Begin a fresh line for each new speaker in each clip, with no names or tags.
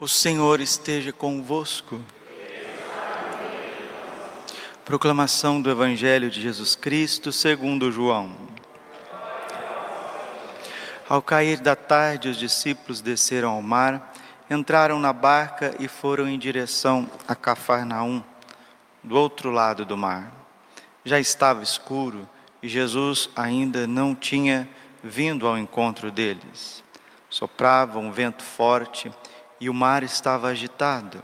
O Senhor esteja convosco. Proclamação do Evangelho de Jesus Cristo segundo João. Ao cair da tarde, os discípulos desceram ao mar, entraram na barca e foram em direção a Cafarnaum, do outro lado do mar. Já estava escuro e Jesus ainda não tinha vindo ao encontro deles. Soprava um vento forte e o mar estava agitado.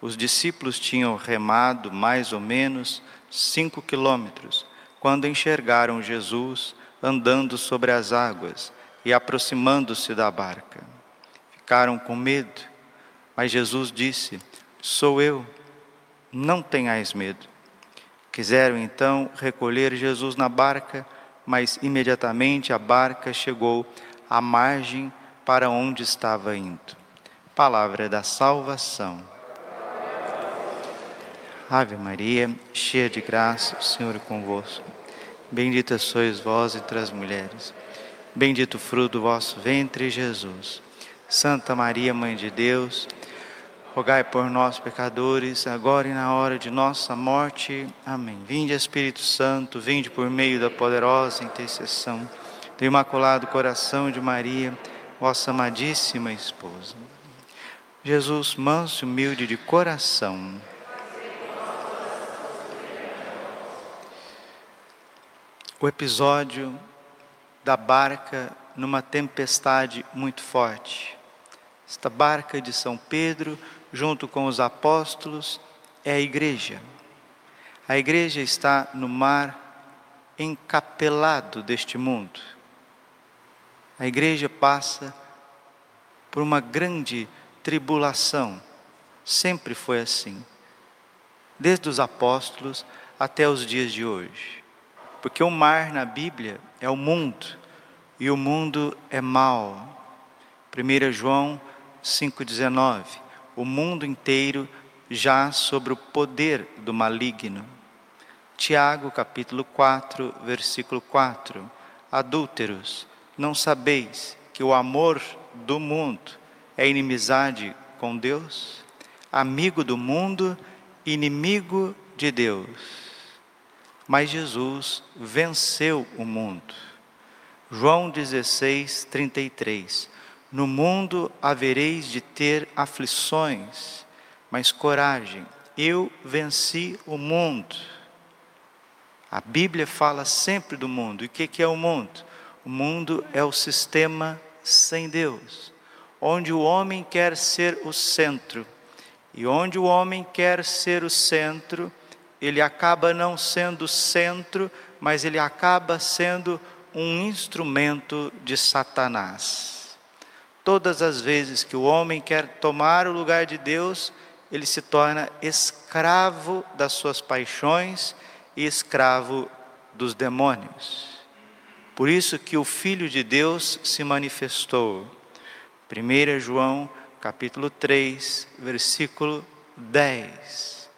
Os discípulos tinham remado mais ou menos cinco quilômetros quando enxergaram Jesus andando sobre as águas e aproximando-se da barca. Ficaram com medo, mas Jesus disse: Sou eu, não tenhais medo. Quiseram então recolher Jesus na barca, mas imediatamente a barca chegou à margem para onde estava indo. Palavra da salvação. Ave Maria, cheia de graça, o Senhor é convosco. Bendita sois vós entre as mulheres. Bendito o fruto do vosso ventre, Jesus. Santa Maria, Mãe de Deus, rogai por nós, pecadores, agora e na hora de nossa morte. Amém. Vinde, Espírito Santo, vinde por meio da poderosa intercessão do Imaculado Coração de Maria, vossa amadíssima esposa. Jesus, manso e humilde de coração. O episódio da barca numa tempestade muito forte. Esta barca de São Pedro, junto com os apóstolos, é a igreja. A igreja está no mar encapelado deste mundo. A igreja passa por uma grande tribulação. Sempre foi assim. Desde os apóstolos até os dias de hoje. Porque o mar na Bíblia é o mundo, e o mundo é mau. 1 João 5,19: O mundo inteiro já sobre o poder do maligno. Tiago capítulo 4, versículo 4: Adúlteros, não sabeis que o amor do mundo é inimizade com Deus, amigo do mundo, inimigo de Deus. Mas Jesus venceu o mundo. João 16, 33. No mundo havereis de ter aflições, mas coragem, eu venci o mundo. A Bíblia fala sempre do mundo. E o que é o mundo? O mundo é o sistema sem Deus onde o homem quer ser o centro. E onde o homem quer ser o centro, ele acaba não sendo centro, mas ele acaba sendo um instrumento de Satanás. Todas as vezes que o homem quer tomar o lugar de Deus, ele se torna escravo das suas paixões e escravo dos demônios. Por isso que o Filho de Deus se manifestou 1 João capítulo 3, versículo 10.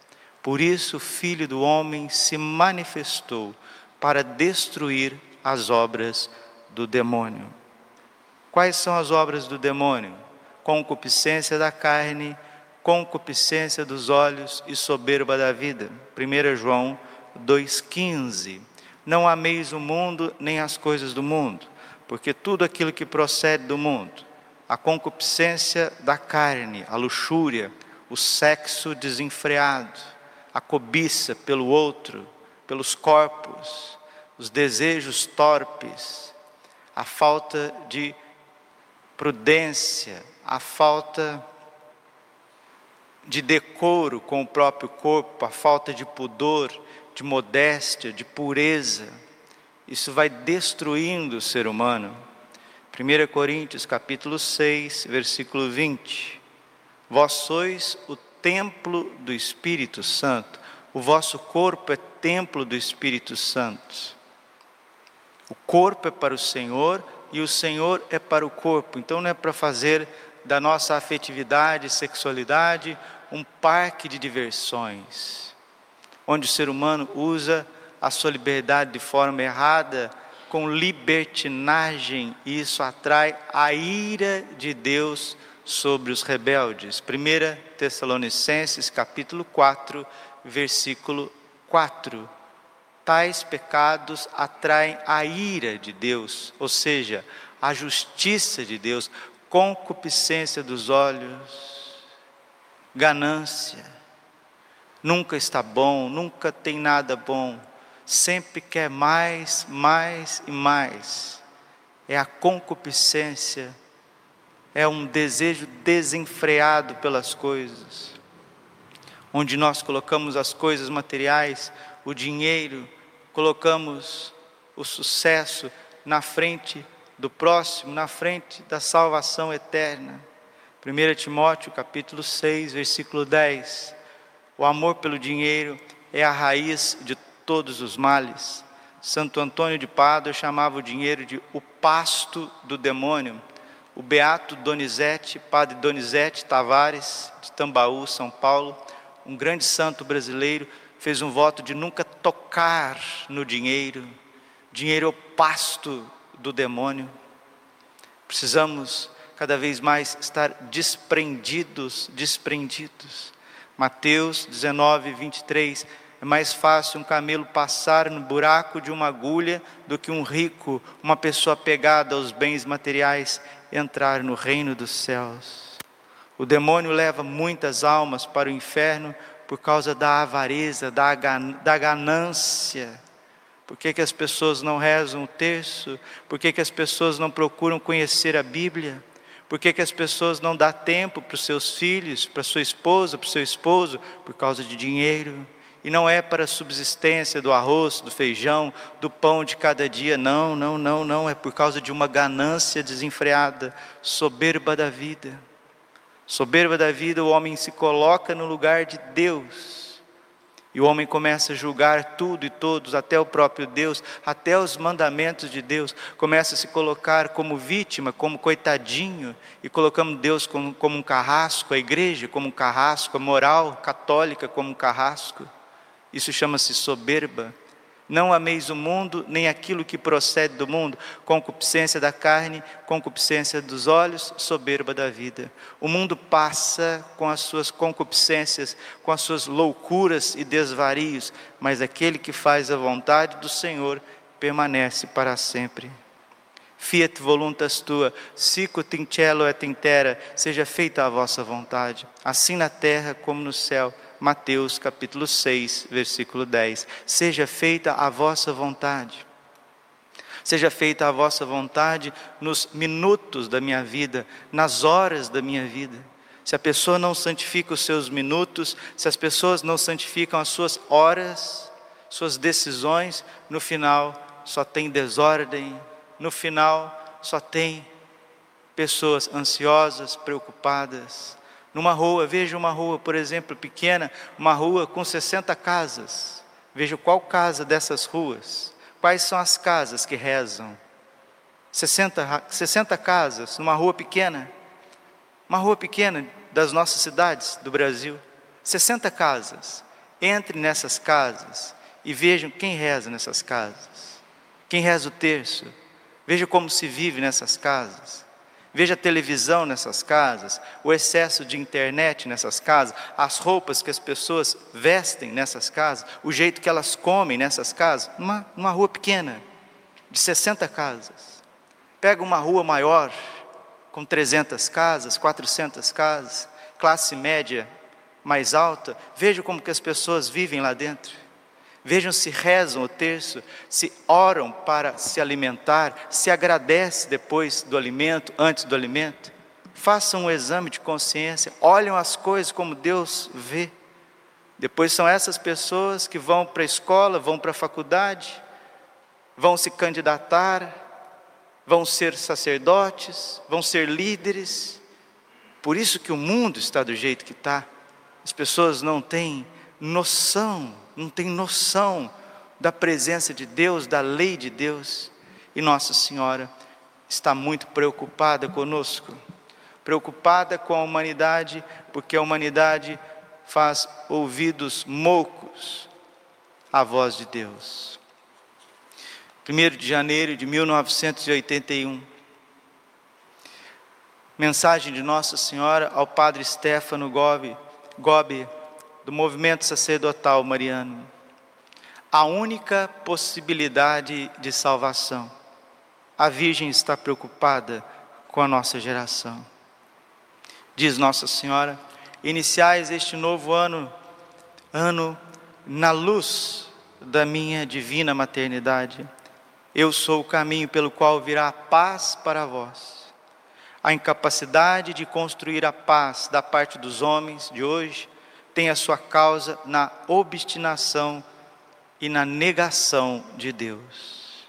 Por isso o Filho do Homem se manifestou para destruir as obras do demônio. Quais são as obras do demônio? Concupiscência da carne, concupiscência dos olhos e soberba da vida. 1 João 2,15. Não ameis o mundo nem as coisas do mundo, porque tudo aquilo que procede do mundo, a concupiscência da carne, a luxúria, o sexo desenfreado, a cobiça pelo outro, pelos corpos, os desejos torpes, a falta de prudência, a falta de decoro com o próprio corpo, a falta de pudor, de modéstia, de pureza. Isso vai destruindo o ser humano. 1 Coríntios capítulo 6, versículo 20. Vós sois o templo do Espírito Santo, o vosso corpo é templo do Espírito Santo. O corpo é para o Senhor e o Senhor é para o corpo. Então não é para fazer da nossa afetividade, sexualidade, um parque de diversões, onde o ser humano usa a sua liberdade de forma errada com libertinagem, e isso atrai a ira de Deus sobre os rebeldes. 1 Tessalonicenses capítulo 4, versículo 4. Tais pecados atraem a ira de Deus, ou seja, a justiça de Deus, concupiscência dos olhos, ganância. Nunca está bom, nunca tem nada bom, sempre quer mais, mais e mais. É a concupiscência é um desejo desenfreado pelas coisas, onde nós colocamos as coisas materiais, o dinheiro, colocamos o sucesso na frente do próximo, na frente da salvação eterna. 1 Timóteo capítulo 6, versículo 10. O amor pelo dinheiro é a raiz de todos os males. Santo Antônio de Pádua chamava o dinheiro de o pasto do demônio o beato Donizete, padre Donizete Tavares, de Tambaú, São Paulo, um grande santo brasileiro, fez um voto de nunca tocar no dinheiro. Dinheiro é o pasto do demônio. Precisamos cada vez mais estar desprendidos, desprendidos. Mateus 19, 23. É mais fácil um camelo passar no buraco de uma agulha do que um rico, uma pessoa pegada aos bens materiais entrar no reino dos céus. O demônio leva muitas almas para o inferno por causa da avareza, da, da ganância. Por que, que as pessoas não rezam o terço? Por que, que as pessoas não procuram conhecer a Bíblia? Por que, que as pessoas não dão tempo para os seus filhos, para sua esposa, para o seu esposo? Por causa de dinheiro. E não é para a subsistência do arroz, do feijão, do pão de cada dia. Não, não, não, não. É por causa de uma ganância desenfreada, soberba da vida. Soberba da vida, o homem se coloca no lugar de Deus. E o homem começa a julgar tudo e todos, até o próprio Deus, até os mandamentos de Deus. Começa a se colocar como vítima, como coitadinho, e colocamos Deus como, como um carrasco, a igreja como um carrasco, a moral católica como um carrasco. Isso chama-se soberba. Não ameis o mundo, nem aquilo que procede do mundo, concupiscência da carne, concupiscência dos olhos, soberba da vida. O mundo passa com as suas concupiscências, com as suas loucuras e desvarios, mas aquele que faz a vontade do Senhor permanece para sempre. Fiat voluntas tua, sicut in cielo et in terra, seja feita a vossa vontade, assim na terra como no céu. Mateus capítulo 6, versículo 10. Seja feita a vossa vontade. Seja feita a vossa vontade nos minutos da minha vida, nas horas da minha vida. Se a pessoa não santifica os seus minutos, se as pessoas não santificam as suas horas, suas decisões, no final só tem desordem, no final só tem pessoas ansiosas, preocupadas, numa rua, veja uma rua, por exemplo, pequena, uma rua com 60 casas. Veja qual casa dessas ruas. Quais são as casas que rezam? 60, 60 casas numa rua pequena. Uma rua pequena das nossas cidades do Brasil. 60 casas. Entre nessas casas e vejam quem reza nessas casas. Quem reza o terço. Veja como se vive nessas casas. Veja televisão nessas casas, o excesso de internet nessas casas, as roupas que as pessoas vestem nessas casas, o jeito que elas comem nessas casas, numa rua pequena, de 60 casas. Pega uma rua maior, com 300 casas, 400 casas, classe média mais alta, veja como que as pessoas vivem lá dentro. Vejam se rezam o terço, se oram para se alimentar, se agradece depois do alimento, antes do alimento. Façam um exame de consciência, olham as coisas como Deus vê. Depois são essas pessoas que vão para a escola, vão para a faculdade, vão se candidatar, vão ser sacerdotes, vão ser líderes. Por isso que o mundo está do jeito que está. As pessoas não têm noção não tem noção da presença de Deus, da lei de Deus. E Nossa Senhora está muito preocupada conosco, preocupada com a humanidade, porque a humanidade faz ouvidos moucos à voz de Deus. 1 de janeiro de 1981, Mensagem de Nossa Senhora ao Padre Stefano Gobi do movimento sacerdotal mariano. A única possibilidade de salvação. A Virgem está preocupada com a nossa geração. Diz Nossa Senhora: iniciais este novo ano, ano na luz da minha divina maternidade. Eu sou o caminho pelo qual virá a paz para vós. A incapacidade de construir a paz da parte dos homens de hoje tem a sua causa na obstinação e na negação de Deus.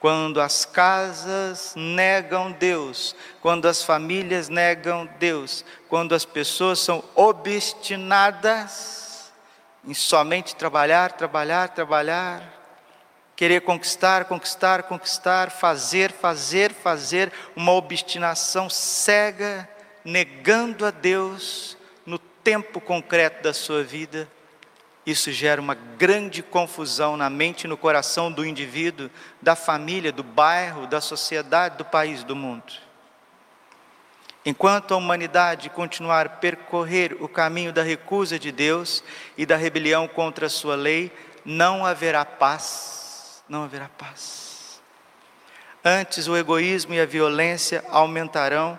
Quando as casas negam Deus, quando as famílias negam Deus, quando as pessoas são obstinadas em somente trabalhar, trabalhar, trabalhar, querer conquistar, conquistar, conquistar, fazer, fazer, fazer, uma obstinação cega, negando a Deus tempo concreto da sua vida, isso gera uma grande confusão na mente e no coração do indivíduo, da família, do bairro, da sociedade, do país, do mundo. Enquanto a humanidade continuar a percorrer o caminho da recusa de Deus e da rebelião contra a sua lei, não haverá paz não haverá paz. Antes o egoísmo e a violência aumentarão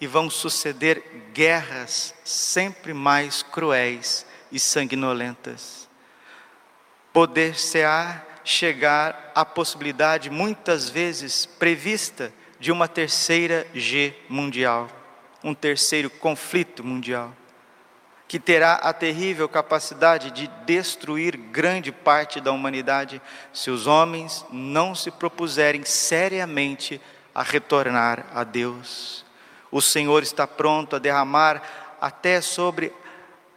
e vão suceder guerras sempre mais cruéis e sanguinolentas. Poder-se-á chegar à possibilidade, muitas vezes prevista, de uma terceira G mundial, um terceiro conflito mundial que terá a terrível capacidade de destruir grande parte da humanidade se os homens não se propuserem seriamente a retornar a Deus. O Senhor está pronto a derramar até sobre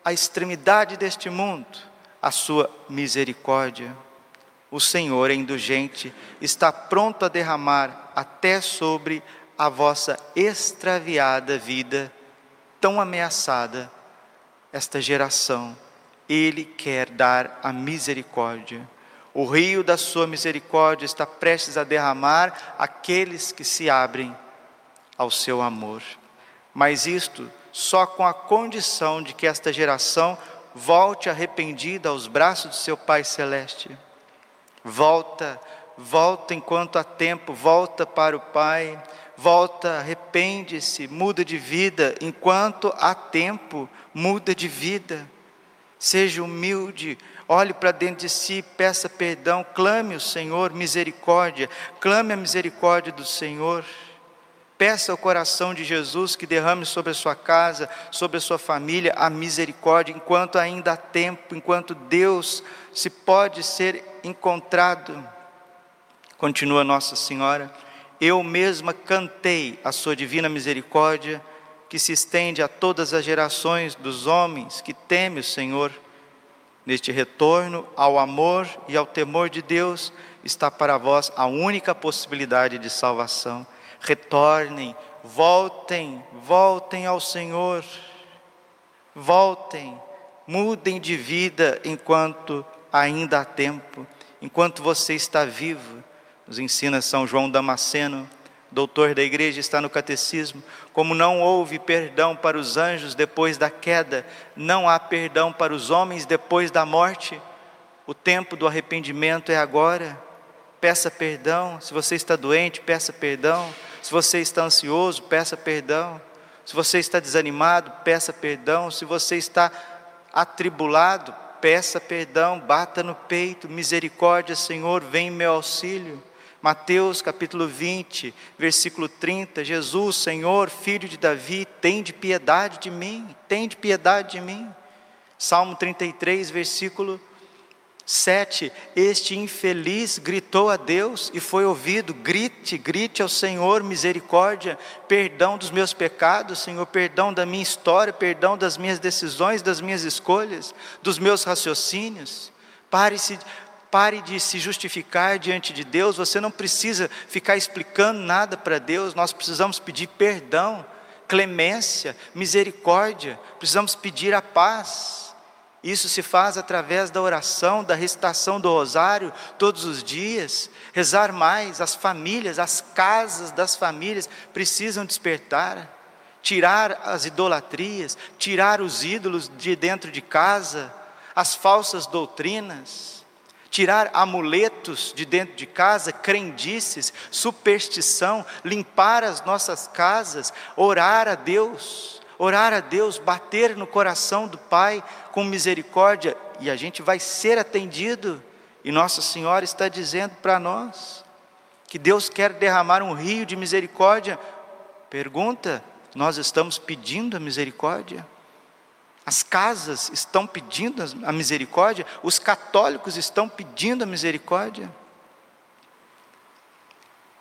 a extremidade deste mundo a sua misericórdia. O Senhor é indulgente, está pronto a derramar até sobre a vossa extraviada vida, tão ameaçada esta geração, Ele quer dar a misericórdia. O rio da sua misericórdia está prestes a derramar aqueles que se abrem ao seu amor. Mas isto só com a condição de que esta geração volte arrependida aos braços do seu Pai Celeste. Volta, volta enquanto há tempo, volta para o Pai, volta, arrepende-se, muda de vida, enquanto há tempo, muda de vida. Seja humilde, olhe para dentro de si, peça perdão, clame o Senhor misericórdia, clame a misericórdia do Senhor. Peça ao coração de Jesus que derrame sobre a sua casa, sobre a sua família, a misericórdia, enquanto ainda há tempo, enquanto Deus se pode ser encontrado. Continua Nossa Senhora eu mesma cantei a sua divina misericórdia, que se estende a todas as gerações dos homens que temem o Senhor. Neste retorno ao amor e ao temor de Deus está para vós a única possibilidade de salvação. Retornem, voltem, voltem ao Senhor. Voltem, mudem de vida enquanto ainda há tempo, enquanto você está vivo nos ensina São João Damasceno, doutor da igreja, está no catecismo. Como não houve perdão para os anjos depois da queda, não há perdão para os homens depois da morte. O tempo do arrependimento é agora. Peça perdão. Se você está doente, peça perdão. Se você está ansioso, peça perdão. Se você está desanimado, peça perdão. Se você está atribulado, peça perdão. Bata no peito. Misericórdia, Senhor, vem em meu auxílio. Mateus capítulo 20, versículo 30, Jesus, Senhor, filho de Davi, tem de piedade de mim, tem de piedade de mim. Salmo 33, versículo 7, este infeliz gritou a Deus e foi ouvido, grite, grite ao Senhor, misericórdia, perdão dos meus pecados, Senhor, perdão da minha história, perdão das minhas decisões, das minhas escolhas, dos meus raciocínios. Pare-se, Pare de se justificar diante de Deus, você não precisa ficar explicando nada para Deus, nós precisamos pedir perdão, clemência, misericórdia, precisamos pedir a paz. Isso se faz através da oração, da recitação do rosário todos os dias. Rezar mais, as famílias, as casas das famílias precisam despertar. Tirar as idolatrias, tirar os ídolos de dentro de casa, as falsas doutrinas, tirar amuletos de dentro de casa, crendices, superstição, limpar as nossas casas, orar a Deus orar a Deus, bater no coração do Pai com misericórdia, e a gente vai ser atendido. E Nossa Senhora está dizendo para nós que Deus quer derramar um rio de misericórdia. Pergunta: nós estamos pedindo a misericórdia? As casas estão pedindo a misericórdia? Os católicos estão pedindo a misericórdia?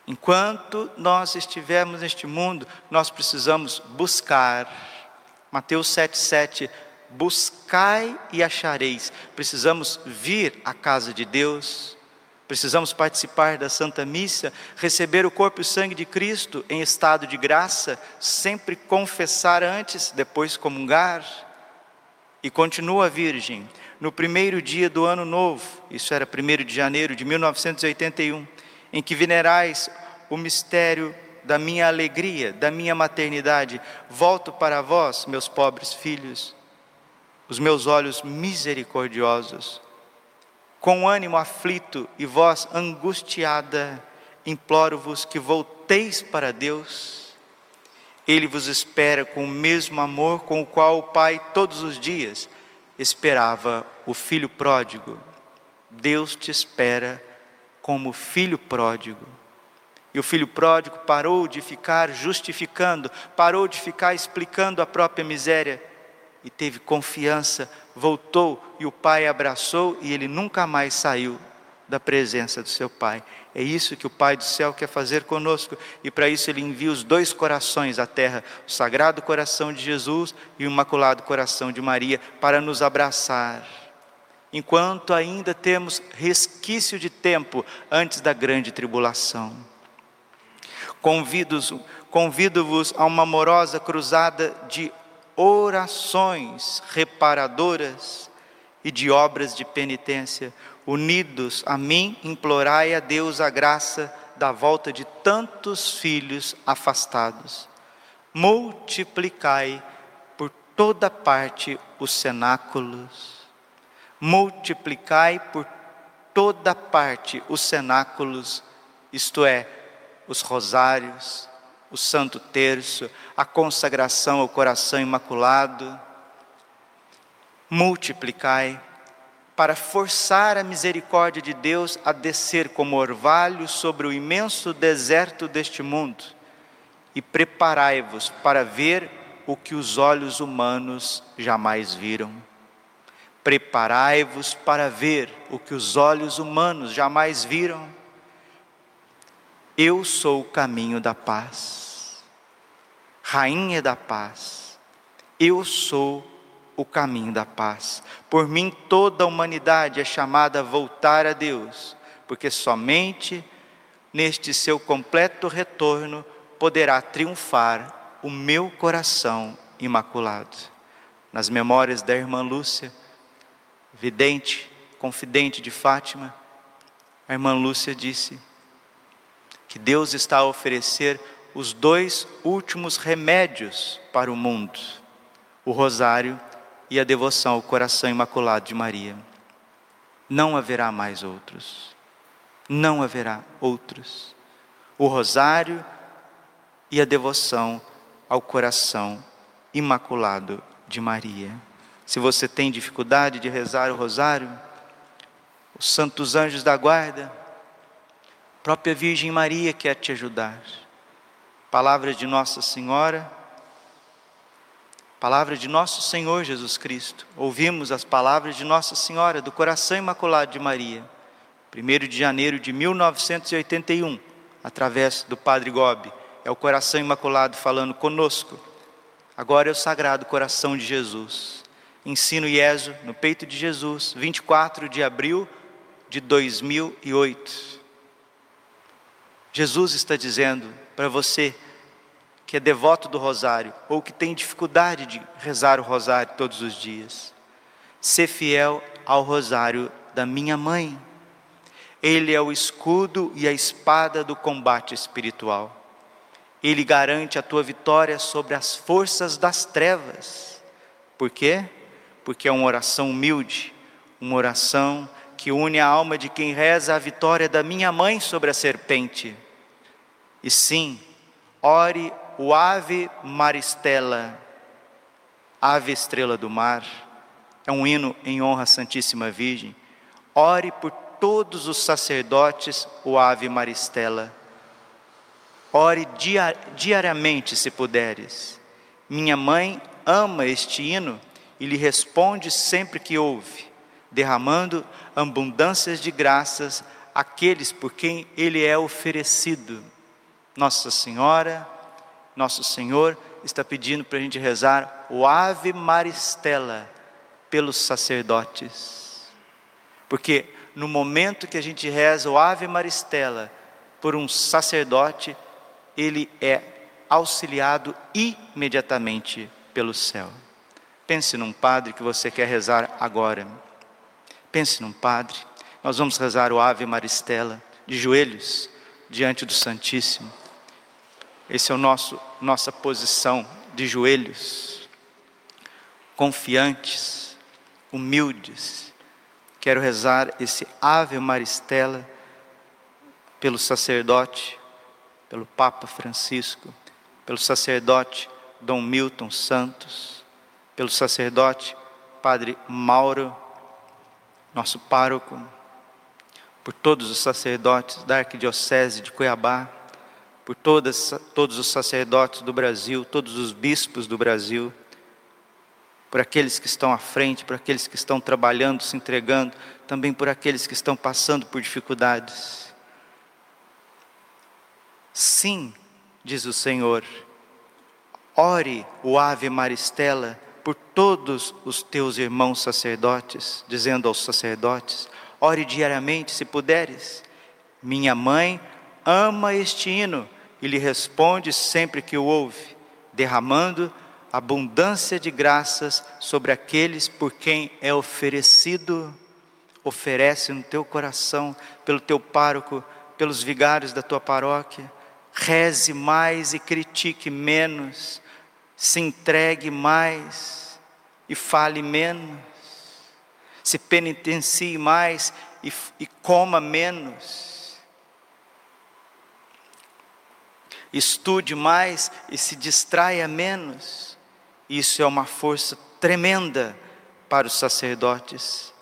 Enquanto nós estivermos neste mundo, nós precisamos buscar. Mateus 7,7: Buscai e achareis. Precisamos vir à casa de Deus, precisamos participar da Santa Missa, receber o corpo e o sangue de Cristo em estado de graça, sempre confessar antes, depois comungar. E continua virgem. No primeiro dia do ano novo, isso era 1 de janeiro de 1981 em que venerais o mistério da minha alegria, da minha maternidade, volto para vós, meus pobres filhos, os meus olhos misericordiosos, com ânimo aflito e voz angustiada, imploro-vos que volteis para Deus. Ele vos espera com o mesmo amor com o qual o Pai todos os dias esperava o filho pródigo. Deus te espera como filho pródigo. E o filho pródigo parou de ficar justificando, parou de ficar explicando a própria miséria e teve confiança, voltou e o pai abraçou e ele nunca mais saiu da presença do seu pai. É isso que o Pai do céu quer fazer conosco, e para isso ele envia os dois corações à terra, o Sagrado Coração de Jesus e o Imaculado Coração de Maria, para nos abraçar enquanto ainda temos resquício de tempo antes da grande tribulação. Convido-vos convido a uma amorosa cruzada de orações reparadoras e de obras de penitência. Unidos a mim, implorai a Deus a graça da volta de tantos filhos afastados. Multiplicai por toda parte os cenáculos multiplicai por toda parte os cenáculos, isto é, os rosários, o Santo Terço, a consagração ao coração imaculado. Multiplicai para forçar a misericórdia de Deus a descer como orvalho sobre o imenso deserto deste mundo e preparai-vos para ver o que os olhos humanos jamais viram. Preparai-vos para ver o que os olhos humanos jamais viram. Eu sou o caminho da paz, Rainha da paz. Eu sou o caminho da paz. Por mim, toda a humanidade é chamada a voltar a Deus, porque somente neste seu completo retorno poderá triunfar o meu coração imaculado. Nas memórias da irmã Lúcia, vidente, confidente de Fátima, a irmã Lúcia disse que Deus está a oferecer os dois últimos remédios para o mundo: o rosário e a devoção ao coração imaculado de Maria. Não haverá mais outros. Não haverá outros. O rosário e a devoção ao coração imaculado de Maria. Se você tem dificuldade de rezar o rosário, os santos anjos da guarda, a própria Virgem Maria quer te ajudar. Palavras de Nossa Senhora, palavra de nosso Senhor Jesus Cristo. Ouvimos as palavras de Nossa Senhora do coração imaculado de Maria, 1 de janeiro de 1981, através do Padre Gobi. É o coração imaculado falando conosco. Agora é o sagrado coração de Jesus. Ensino IESO no peito de Jesus, 24 de abril de 2008. Jesus está dizendo para você que é devoto do rosário ou que tem dificuldade de rezar o rosário todos os dias. Ser fiel ao rosário da minha mãe. Ele é o escudo e a espada do combate espiritual. Ele garante a tua vitória sobre as forças das trevas. Por quê? Porque é uma oração humilde, uma oração que une a alma de quem reza a vitória da minha mãe sobre a serpente. E sim, ore o Ave Maristela, Ave Estrela do Mar, é um hino em honra à Santíssima Virgem. Ore por todos os sacerdotes o Ave Maristela. Ore diariamente, se puderes. Minha mãe ama este hino e lhe responde sempre que ouve, derramando abundâncias de graças àqueles por quem ele é oferecido. Nossa Senhora, nosso Senhor está pedindo para a gente rezar o Ave Maristela pelos sacerdotes. Porque no momento que a gente reza o Ave Maristela por um sacerdote, ele é auxiliado imediatamente pelo céu. Pense num padre que você quer rezar agora. Pense num padre. Nós vamos rezar o Ave Maristela de joelhos diante do Santíssimo. Esse é o nosso nossa posição de joelhos, confiantes, humildes. Quero rezar esse Ave Maristela pelo sacerdote, pelo Papa Francisco, pelo sacerdote Dom Milton Santos, pelo sacerdote Padre Mauro, nosso pároco, por todos os sacerdotes da Arquidiocese de Cuiabá, por todas, todos os sacerdotes do Brasil, todos os bispos do Brasil, por aqueles que estão à frente, por aqueles que estão trabalhando, se entregando, também por aqueles que estão passando por dificuldades. Sim, diz o Senhor, ore o Ave Maristela por todos os teus irmãos sacerdotes, dizendo aos sacerdotes: ore diariamente, se puderes. Minha mãe ama este hino e lhe responde sempre que o ouve, derramando abundância de graças sobre aqueles por quem é oferecido. Oferece no teu coração, pelo teu pároco, pelos vigários da tua paróquia. Reze mais e critique menos. Se entregue mais e fale menos. Se penitencie mais e, e coma menos estude mais e se distraia menos. Isso é uma força tremenda para os sacerdotes.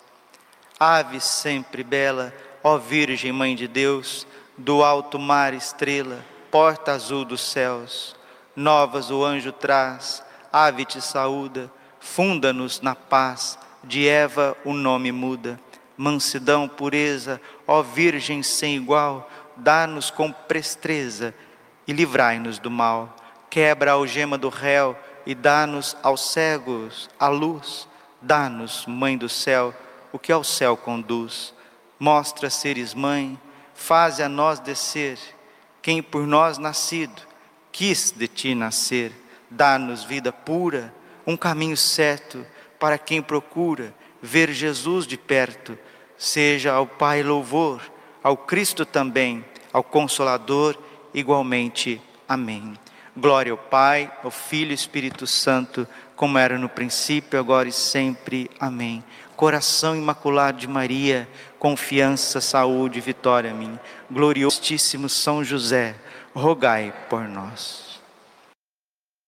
Ave sempre bela, ó Virgem Mãe de Deus, do alto mar estrela, porta azul dos céus, novas o anjo traz, ave te saúda, funda-nos na paz, de Eva o nome muda. Mansidão, pureza, ó Virgem sem igual, dá-nos com presteza e livrai-nos do mal. Quebra a algema do réu e dá-nos aos cegos a luz. Dá-nos, Mãe do céu, o que ao céu conduz. Mostra seres mãe, faze a nós descer. Quem por nós nascido quis de ti nascer, dá-nos vida pura, um caminho certo para quem procura ver Jesus de perto. Seja ao Pai louvor, ao Cristo também, ao Consolador igualmente. Amém. Glória ao Pai, ao Filho e Espírito Santo, como era no princípio, agora e sempre. Amém. Coração imaculado de Maria, confiança, saúde, vitória minha. Gloriosíssimo São José, rogai por nós.